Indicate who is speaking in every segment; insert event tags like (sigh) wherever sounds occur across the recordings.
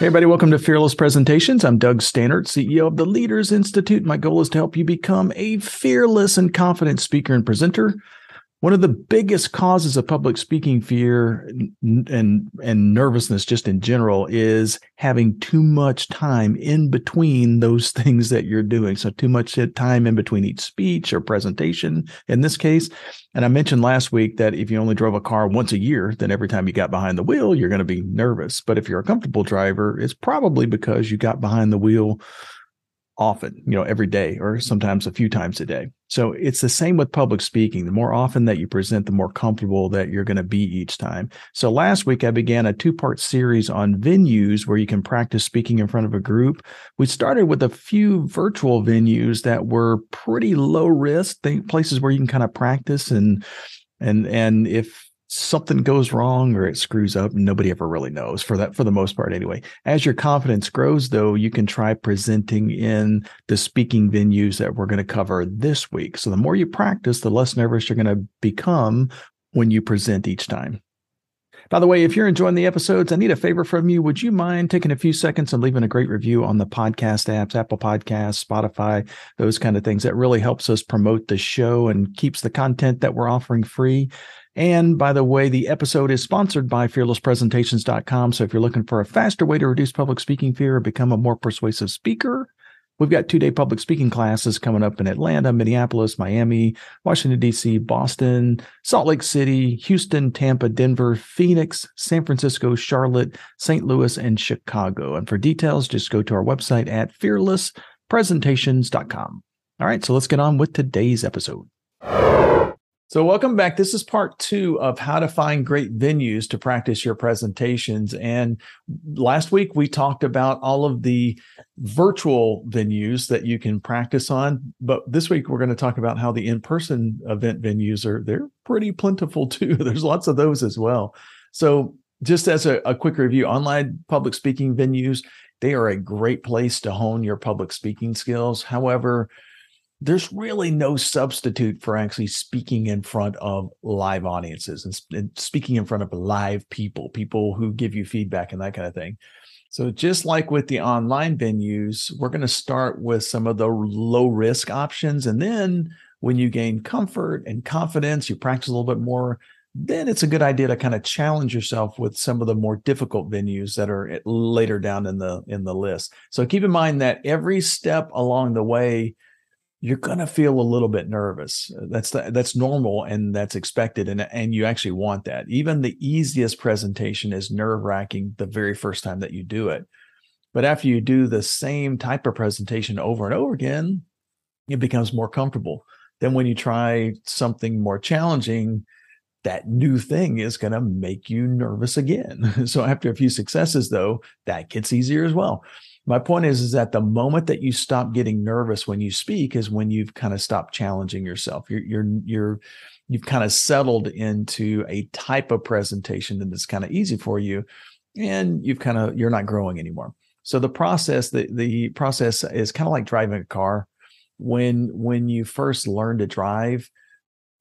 Speaker 1: Hey, everybody, welcome to Fearless Presentations. I'm Doug Stannard, CEO of the Leaders Institute. My goal is to help you become a fearless and confident speaker and presenter one of the biggest causes of public speaking fear and and nervousness just in general is having too much time in between those (laughs) things that you're doing. So too much time in between each speech or presentation in this case. And i mentioned last week that if you only drove a car once a year then every time you got behind the wheel you're going to be nervous. But if you're a comfortable driver it's probably because you got behind the wheel often, you know, every day or sometimes a few times a day. So it's the same with public speaking. The more often that you present, the more comfortable that you're going to be each time. So last week I began a two-part series on venues where you can practice speaking in front of a group. We started with a few virtual venues that were pretty low risk, places where you can kind of practice and and and if something goes wrong or it screws up nobody ever really knows for that for the most part anyway as your confidence grows though you can try presenting in the speaking venues that we're going to cover this week so the more you practice the less nervous you're going to become when you present each time by the way, if you're enjoying the episodes, I need a favor from you. Would you mind taking a few seconds and leaving a great review on the podcast apps, Apple Podcasts, Spotify, those kind of things? That really helps us promote the show and keeps the content that we're offering free. And by the way, the episode is sponsored by fearlesspresentations.com. So if you're looking for a faster way to reduce public speaking fear or become a more persuasive speaker, we've got two day public speaking classes coming up in Atlanta, Minneapolis, Miami, Washington, D.C., Boston, Salt Lake City, Houston, Tampa, Denver, Phoenix, San Francisco, Charlotte, St. Louis, and Chicago. And for details, just go to our website at fearlesspresentations.com. All right, so let's get on with today's episode. So, welcome back. This is part two of how to find great venues to practice your presentations. And last week we talked about all of the virtual venues that you can practice on. But this week we're going to talk about how the in person event venues are, they're pretty plentiful (laughs) too. There's lots of those as well. So, just as a, a quick review, online public speaking venues, they are a great place to hone your public speaking skills. However, there's really no substitute for actually speaking in front of live audiences and, and, speaking in front of live people, people who give you feedback and that kind of thing. So, just like with the online venues, we're going to start with some of the low risk options. And then when you gain comfort and confidence, you practice a little bit more, then it's a good idea to kind of challenge yourself with some of the more difficult venues that are later down in the in the list. So keep in mind that every step along the way you're going to feel a little bit nervous. That's the, that's normal and that's expected, and and you actually want that. Even the easiest presentation is nerve wracking the very first time that you do it, but after you do the same type of presentation over and over again, it becomes more comfortable. Then when you try something more challenging, that new thing is going to make you nervous again. (laughs) so after a few successes, though, that gets easier as well my point is is that the moment that you stop getting nervous when you speak is when you've kind of stopped challenging yourself. You're you're you're you've kind of settled into a type of presentation that's kind of easy for you and you've kind of you're not growing anymore. So the process the the process is kind of like driving a car. When when you first learn to drive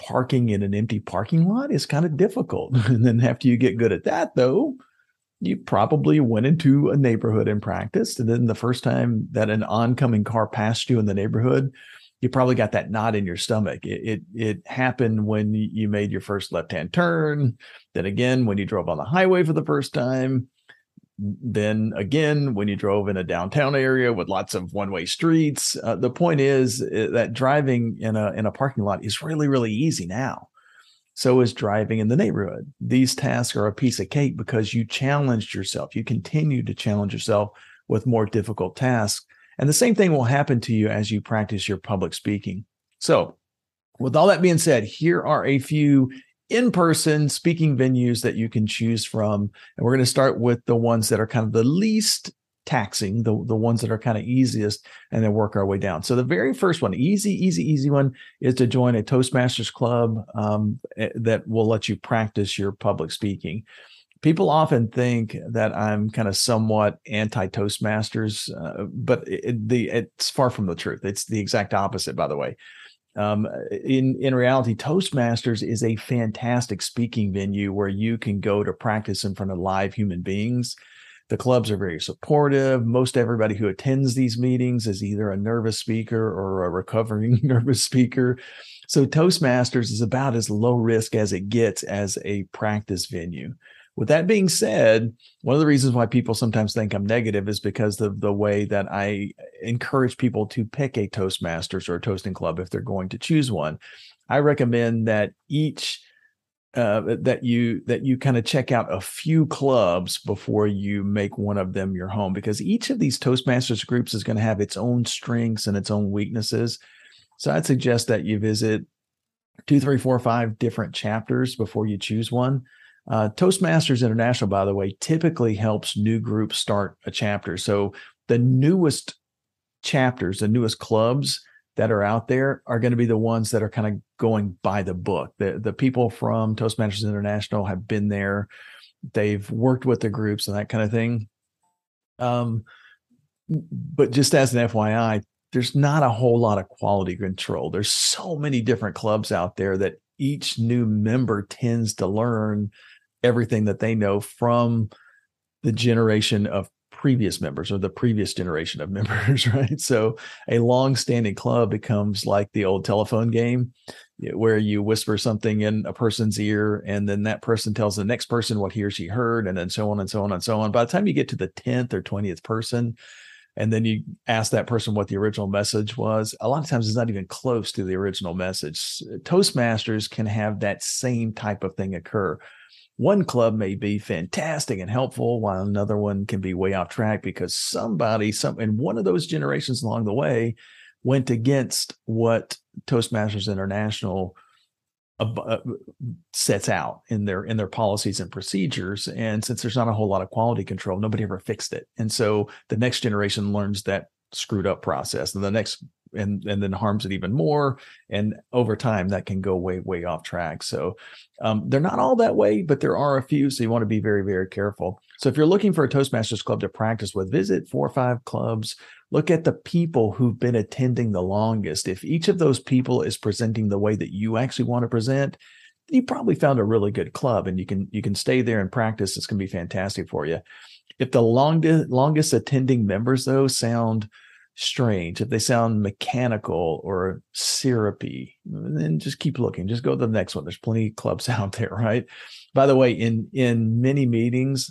Speaker 1: parking in an empty parking lot is kind of difficult. (laughs) And then after you get good at that though you probably went into a neighborhood and practiced. And then the first time that an oncoming car passed you in the neighborhood, you probably got that knot in your stomach. It, it, it happened when you made your first left hand turn. Then again, when you drove on the highway for the first time. Then again, when you drove in a downtown area with lots of one way streets. Uh, the point is uh, that driving in a in a parking lot is really really easy now. So is driving in the neighborhood. These tasks are a piece of cake because you challenged yourself. You continue to challenge yourself with more difficult tasks. And the same thing will happen to you as you practice your public speaking. So, with all that being said, here are a few in person speaking venues that you can choose from. And we're going to start with the ones that are kind of the least taxing, the, the ones that are kind of easiest, and then work our way down. So the very first one, easy, easy, easy one is to join a Toastmasters club um, eh, that will let you practice your public speaking. People often think that I'm kind of somewhat anti Toastmasters, uh, but it, the it's far from the truth. It's the exact opposite, by the way. Um, in in reality, Toastmasters is a fantastic speaking venue where you can go to practice in front of live human beings the clubs are very supportive. Most everybody who attends these meetings is either a nervous speaker or a recovering (laughs) nervous speaker. So Toastmasters is about as low risk as it gets as a practice venue. With that being said, one of the reasons why people sometimes think I'm negative is because of the way that I encourage people to pick a Toastmasters or a toasting club if they're going to choose one. I recommend that each uh, that you that you kind of check out a few clubs before you make one of them your home because each of these toastmasters groups is going to have its own strengths and its own weaknesses. So i'd suggest that you visit two three four five different chapters before you choose one. Uh, toastmasters international by the way typically helps new groups start a chapter. So the newest chapters the newest clubs that are out there are going to be the ones that are kind of going by the book. The the people from Toastmasters International have been there. They've worked with the groups and that kind of thing. Um, but just as an FYI, there's not a whole lot of quality control. There's so many different clubs out there that each new member tends to learn everything that they know from the generation of previous members or the previous generation of (laughs) members, right? So a long-standing club becomes like the old telephone game where you whisper something in a person's ear and then that person tells the next person what he or she heard and then so on and so on and so on. By the time you get to the 10th or 20th person, and then you ask that person what the original message was a lot of times it's not even close to the original message toastmasters can have that same type of thing occur one club may be fantastic and helpful while another one can be way off track because somebody some in one of those generations along the way went against what toastmasters international uh, sets out in their in their policies and procedures. And since there's not a whole lot of quality control nobody ever fixed it. And so the next generation learns that screwed up process and the next and and then harms it even more and over time that can go way way off track. So um, they're not all that way but there are a few so you want to be very very careful. So if you're looking for a toastmasters club to practice with visit four or five clubs. Look at the people who've been attending the longest. If each of those people is presenting the way that you actually want to present you probably found a really good club and you can you can stay there and practice. It's going to be fantastic for you. If the longest longest attending members though sound strange, if they sound mechanical or syrupy, then just keep looking. Just go to the next one. There's plenty of clubs (laughs) out there, right? By the way, in in many meetings,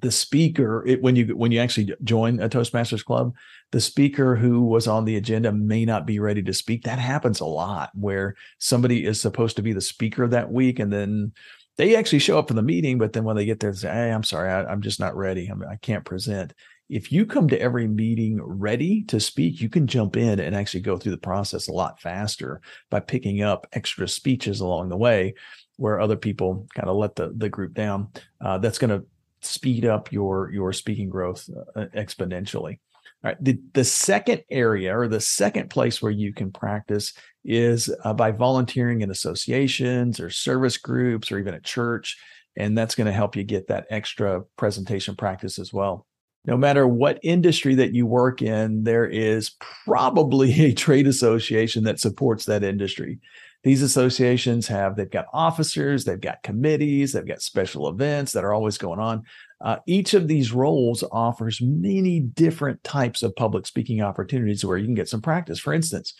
Speaker 1: the speaker it, when you when you actually join a Toastmasters club, the speaker who was on the agenda may not be ready to speak. That happens a lot where somebody is supposed to be the speaker that week, and then they actually show up for the meeting, but then when they get there, they say, "Hey, I'm sorry, I, am just not ready. I, I can't present." If you come to every meeting ready to speak, you can jump in and actually go through the process a lot faster by picking up extra speeches along the way where other people kind of let the, the group down. Uh, that's going to speed up your, your speaking growth uh, exponentially. All right. The, the second area or the second place where you can practice is uh, by volunteering in associations or service groups or even at church. And that's going to help you get that extra presentation practice as well no matter what industry that you work in, there is probably a trade association that supports that industry. These associations have, they've got officers, they've got committees, they've got special events that are always going on. Uh, each of these roles offers many different types of public speaking opportunities where you can get some practice. For instance,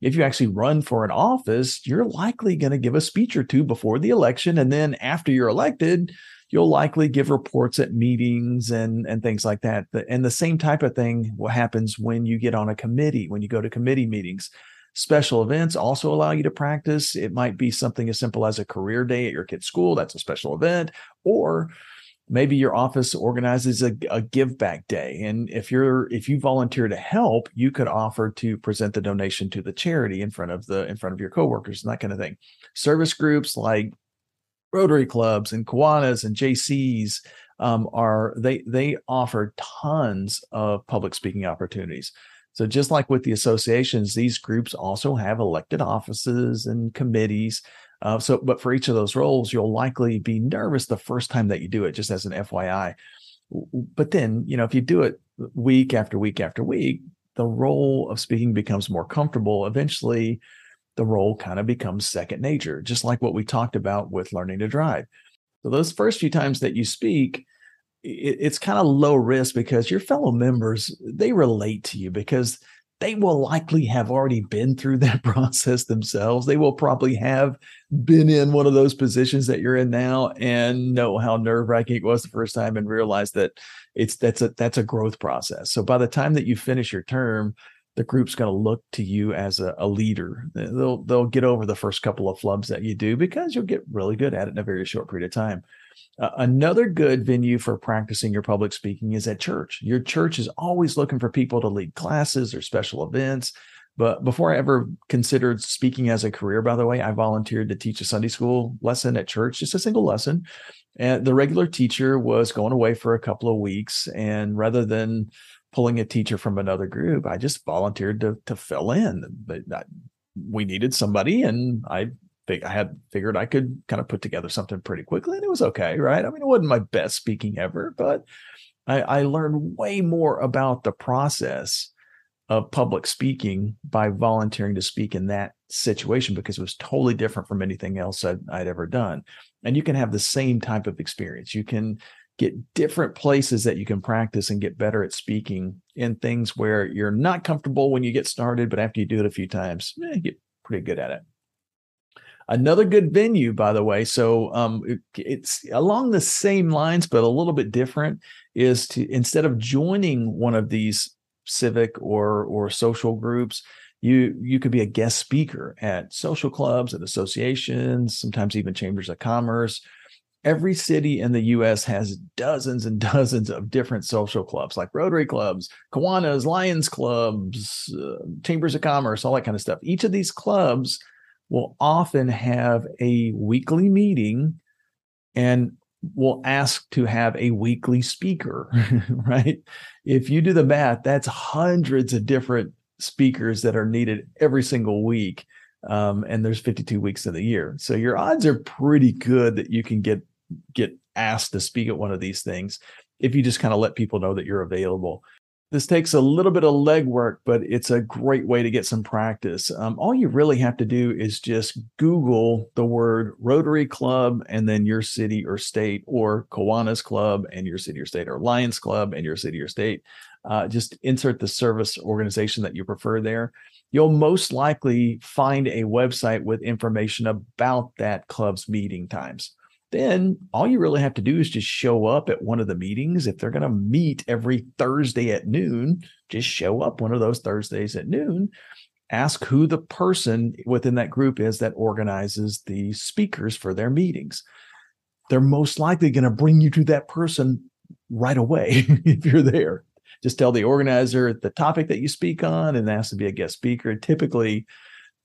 Speaker 1: if you actually run for an office, you're likely going to give a speech or two before the election. And then after you're elected, you'll likely give reports at meetings and and things like that. And the same type of thing what happens when you get on a committee, when you go to committee meetings. Special events also allow you to practice. It might be something as simple as a career day at your kid's school. That's a special event. Or maybe your office organizes a, a give back day and if you're if you volunteer to help you could offer to present the donation to the charity in front of the in front of your coworkers and that kind of thing service groups like Rotary clubs and Kiwanis and Jaycees um, are they they offer tons of public speaking opportunities. So just like with the associations, these groups also have elected offices and committees. Uh, so, but for each of those roles, you'll likely be nervous the first time that you do it, just as an FYI. But then, you know, if you do it week after week after week, the role of speaking becomes more comfortable. Eventually, the role kind of becomes second nature, just like what we talked about with learning to drive. So, those first few times that you speak, it's kind of low risk because your fellow members they relate to you because they will likely have already been through (laughs) that process themselves they will probably have been in one of those positions that you're in now and know how nerve-wracking it was the first time and realize that it's that's a that's a growth process so by the time that you finish your term the group's going to look to you as a, a, leader they'll they'll get over the first couple of flubs that you do because you'll get really good at it in a very short period of time uh, another good venue for practicing your public speaking is at church. Your church is always looking for people to lead classes or special events. But before I ever considered speaking as a career, by the way, I volunteered to teach a Sunday school lesson at church, just a single lesson. And the regular teacher was going away for a couple of weeks. And rather than pulling a teacher from another group, I just volunteered to, to fill in. But I, we needed somebody, and I I had figured I could kind of put together something pretty quickly, and it was okay, right? I mean, it wasn't my best speaking ever, but I, I learned way more about the process of public speaking by volunteering to speak in that situation because it was totally different from anything else I'd, I'd ever done. And you can have the same type of experience. You can get different places that you can practice and get better at speaking in things where you're not comfortable when you get started, but after you do it a few times, eh, you get pretty good at it. Another good venue, by the way. So um, it, it's along the same lines, but a little bit different. Is to instead of joining one of these civic or or social groups, you you could be a guest speaker at social clubs and associations, sometimes even chambers of commerce. Every city in the U.S. has dozens and dozens of different social clubs, like Rotary clubs, Kiwanis, Lions clubs, uh, chambers of commerce, all that kind of stuff. Each of these clubs will often have a weekly meeting and will ask to have a weekly speaker, (laughs) right? If you do the math, that's hundreds of different speakers that are needed every single week. Um, and there's 52 weeks in the year. So your odds are pretty good that you can get get asked to speak at one of these things if you just kind of let people know that you're available. This takes a little bit of legwork, but it's a great way to get some practice. Um, all you really have to do is just Google the word Rotary Club and then your city or state, or Kiwanis Club and your city or state, or Lions Club and your city or state. Uh, just insert the service organization that you prefer there. You'll most likely find a website with information about that club's meeting times then all you really have to do is just show up at one of the meetings. If they're going to meet every Thursday at noon, just show up one of those Thursdays at noon. Ask who the person within that group is that organizes the speakers for their meetings. They're most likely going to bring you to that person right away (laughs) if you're there. Just tell the organizer the topic that you speak on and ask to be a guest speaker. Typically,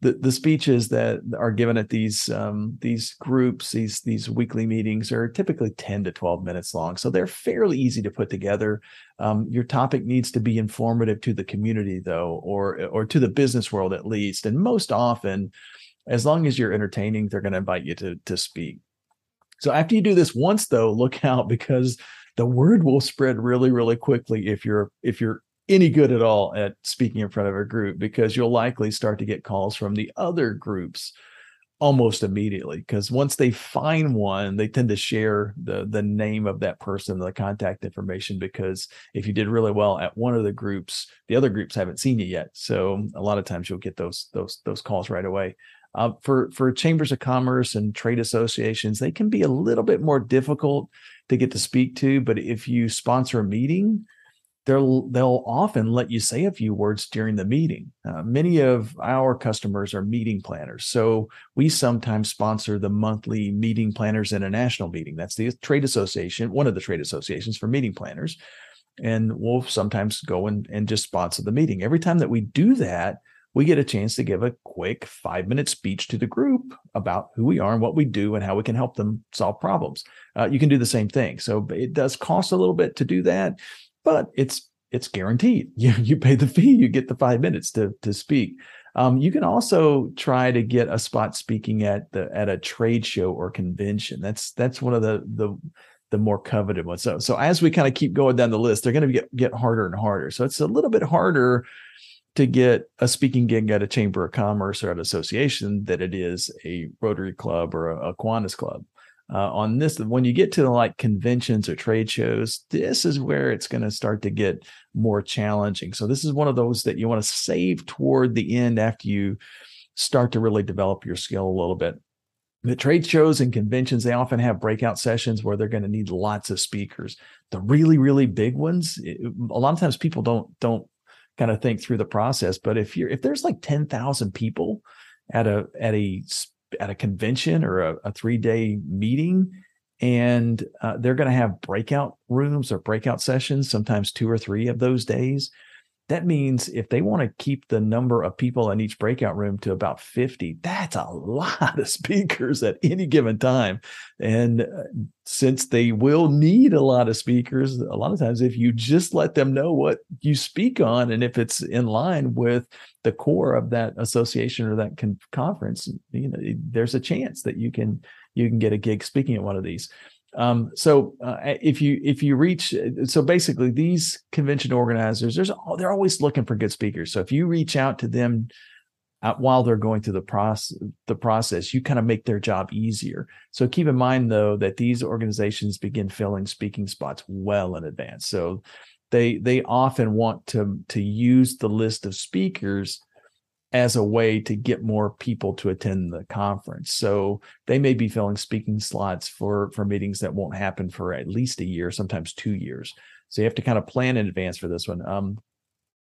Speaker 1: the, the speeches that are given at these um, these groups, these these weekly meetings, are typically ten to twelve minutes long, so they're fairly easy to put together. Um, your topic needs to be informative to the community, though, or or to the business world at least. And most often, as long as you're entertaining, they're going to invite you to to speak. So after you do this once, though, look (laughs) out because the word will spread really really quickly if you're if you're any good at all at speaking in front of a group because you'll likely start to get calls from the other groups almost immediately because once they find one they tend to share the the name of that person the contact information because if you did really well at one of the groups the other groups haven't seen you yet. So a lot of times you'll get those those those calls right away. Uh, for for chambers of commerce and trade associations they can be a little bit more difficult to get to speak to but if you sponsor a meeting they'll they'll often let you say a few words during the meeting. Uh, many of our customers are meeting planners, so we sometimes sponsor the monthly Meeting Planners International meeting. That's the trade association, one of the trade associations for meeting planners, and we'll sometimes go and and just sponsor the meeting. Every time that we do that, we get a chance to give a quick five minute speech to the group about who we are and what we do and how we can help them solve problems. Uh, you can do the same thing. So it does cost a little bit to do that, but it's it's guaranteed. (laughs) You you pay the fee, you get the five minutes to to speak. Um, you can also try to get a spot speaking at the at a trade show or convention. That's that's one of the the the more coveted ones. So so as we kind of keep going down the list, they're going to get get harder and harder. So it's a little bit harder to get a speaking gig at a chamber of commerce or an association that it is a Rotary Club or a, a Kiwanis Club. Uh, on this, when you get to the, like conventions or trade shows, this is where it's going to start to get more challenging. So this is one of those that you want to save toward the end after you start to really develop your skill a little bit. The trade shows and conventions, they often have breakout sessions where they're going to need lots of speakers. The really, really big ones, it, a lot of times people don't don't kind of think through the process. But if you're if there's like 10,000 people at a at a at a convention or a, a three day meeting, and uh, they're going to have breakout rooms or breakout sessions, sometimes two or three of those days that means if they want to keep the number of people in each breakout room to about 50 that's a (laughs) lot of speakers at any given time. And uh, since they will need a lot of speakers a lot of times if you just let them know what you speak on and if it's in line with the core of that association or that con- conference you know there's a chance that you can you can get a gig speaking at one of these um, so uh, if you if you reach so basically these convention organizers there's they're always looking for good speakers. So if you reach out to them uh, while they're going through the process the process you kind of make their job easier. So keep in mind though that these organizations begin filling speaking spots well in advance. So they they often want to to use the list of speakers as a way to get more people to attend the conference. So they may be filling speaking slots for for meetings that won't happen for at least a year, sometimes two years. So you have to kind of plan in advance for this one. Um,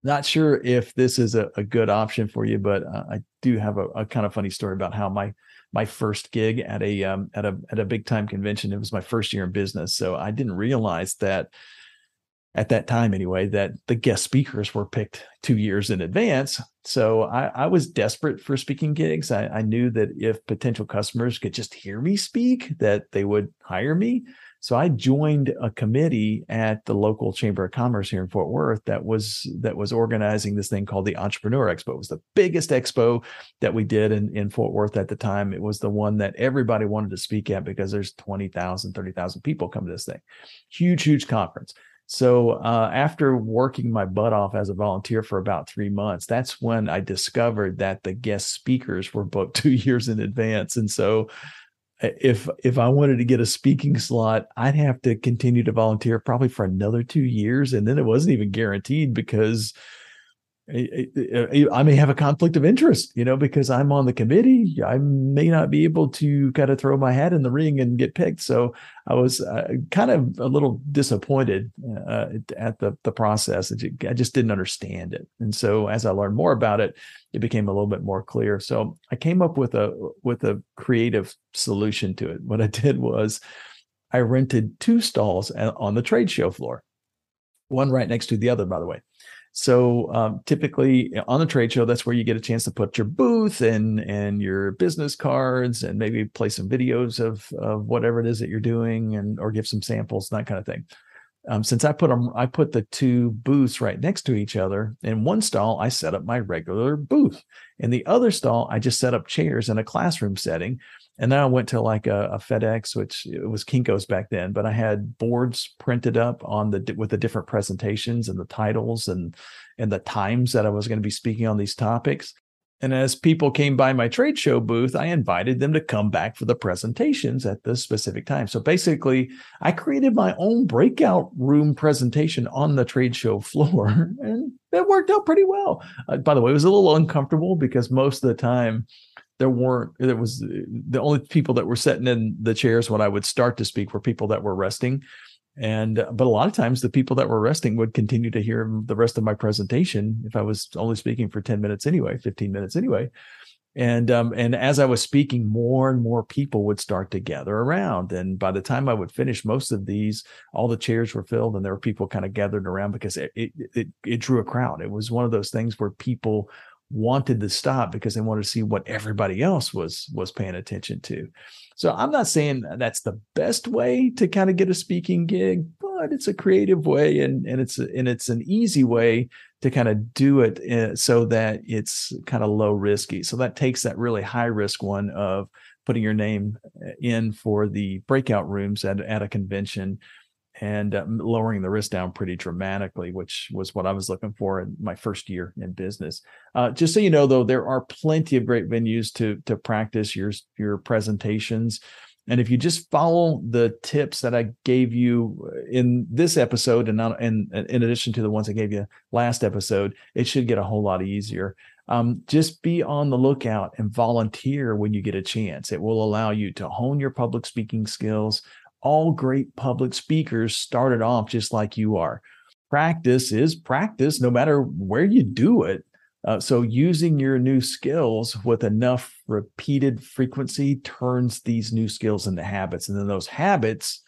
Speaker 1: not sure if this is a, a good option for you, but uh, I do have a, a, kind of funny story about how my my first gig at a um, at a at a big time convention. It was my first year in business, so I didn't realize that at that time anyway, that the guest speakers were picked two years in advance. So I, I was desperate for speaking gigs. I, I, knew that if potential customers could just hear me speak, that they would hire me. So I joined a committee at the local Chamber of Commerce here in Fort Worth that was that was organizing this thing called the Entrepreneur Expo. It was the biggest expo that we did in, in Fort Worth at the time. It was the one that everybody wanted to speak at because there's 20,000, 30,000 people come to this thing. Huge, huge conference. So uh, after working my butt off as a volunteer for about three months, that's when I discovered that the guest speakers were booked (laughs) two years in advance. And so if if I wanted to get a speaking slot, I'd have to continue to volunteer probably for another two years, and then it wasn't even guaranteed because I may have a conflict of interest, you know, because I'm on the committee. I may not be able to kind of throw my hat in the ring and get picked. So I was uh, kind of a little disappointed uh, at the the process. I just didn't understand it, and so as I learned more about it, it became a little bit more clear. So I came up with a with a creative solution to it. What I (laughs) did was I rented two stalls uh, on the trade show floor, one right next to the other, by the way. So um, typically on the trade show, that's where you get a chance to put your booth and and your business cards and maybe play some videos of of whatever it is that you're doing and or give some samples that kind of thing. Um, since I put them, I put the two booths right next to each other. In one stall, I set up my regular booth. In the other stall, I just set up chairs in a classroom setting and then I went to like a, a, FedEx, which it was Kinko's back then, but I had boards printed up on the with the different presentations and the titles and and the times that I was going to be speaking on these topics. And as people came by my trade show booth, I invited them to come back for the presentations at the specific time. So basically, I created my own breakout room presentation on the trade show (laughs) floor, and it worked out pretty well. Uh, by the way, it was a little uncomfortable because most of the time there weren't there was the only people that were sitting in the chairs when i would start to speak were people that were resting and but a lot of times the people that were resting would continue to hear the rest of my presentation if i was only speaking for 10 minutes anyway 15 minutes anyway. And um, and as i was speaking more and more people would start to gather around. And by the time i would finish most of these all the chairs were filled and there were people kind of gathered around because it, it it, it drew a crowd. It was one of those things where people wanted to stop because they wanted to see what everybody else was was paying attention to. So I'm not saying that's the best way to kind of get a speaking gig, but it's a creative way and and it's and it's an easy way to kind of do it eh, so that it's kind of low risky. So that takes that really high risk one of putting your name eh, in for the breakout rooms at, at a convention and uh, lowering the risk down pretty dramatically, which was what I was looking for in my first year in business. Uh, just so you know, though, there are plenty of great venues to to practice your your presentations. And if you just follow the tips that I gave you uh, in this episode, and not in in addition to the ones I gave you last episode, it should get a whole lot easier. Um, just be on the lookout and volunteer when you get a chance. It will allow you to hone your public speaking skills, all great public speakers started off just like you are. Practice is practice, no matter where you do it. Uh, so, using your new skills with enough repeated frequency turns these new skills into habits. And then those habits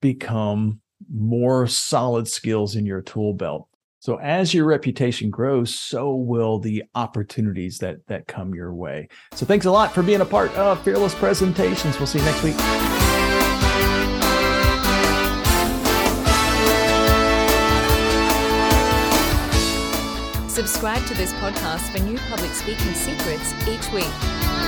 Speaker 1: become more solid skills in your tool belt. So as your reputation grows, so will the opportunities that that come your way. So thanks a lot for being a part of Fearless Presentations. We'll see you next week.
Speaker 2: Subscribe to this podcast for new public speaking secrets each week.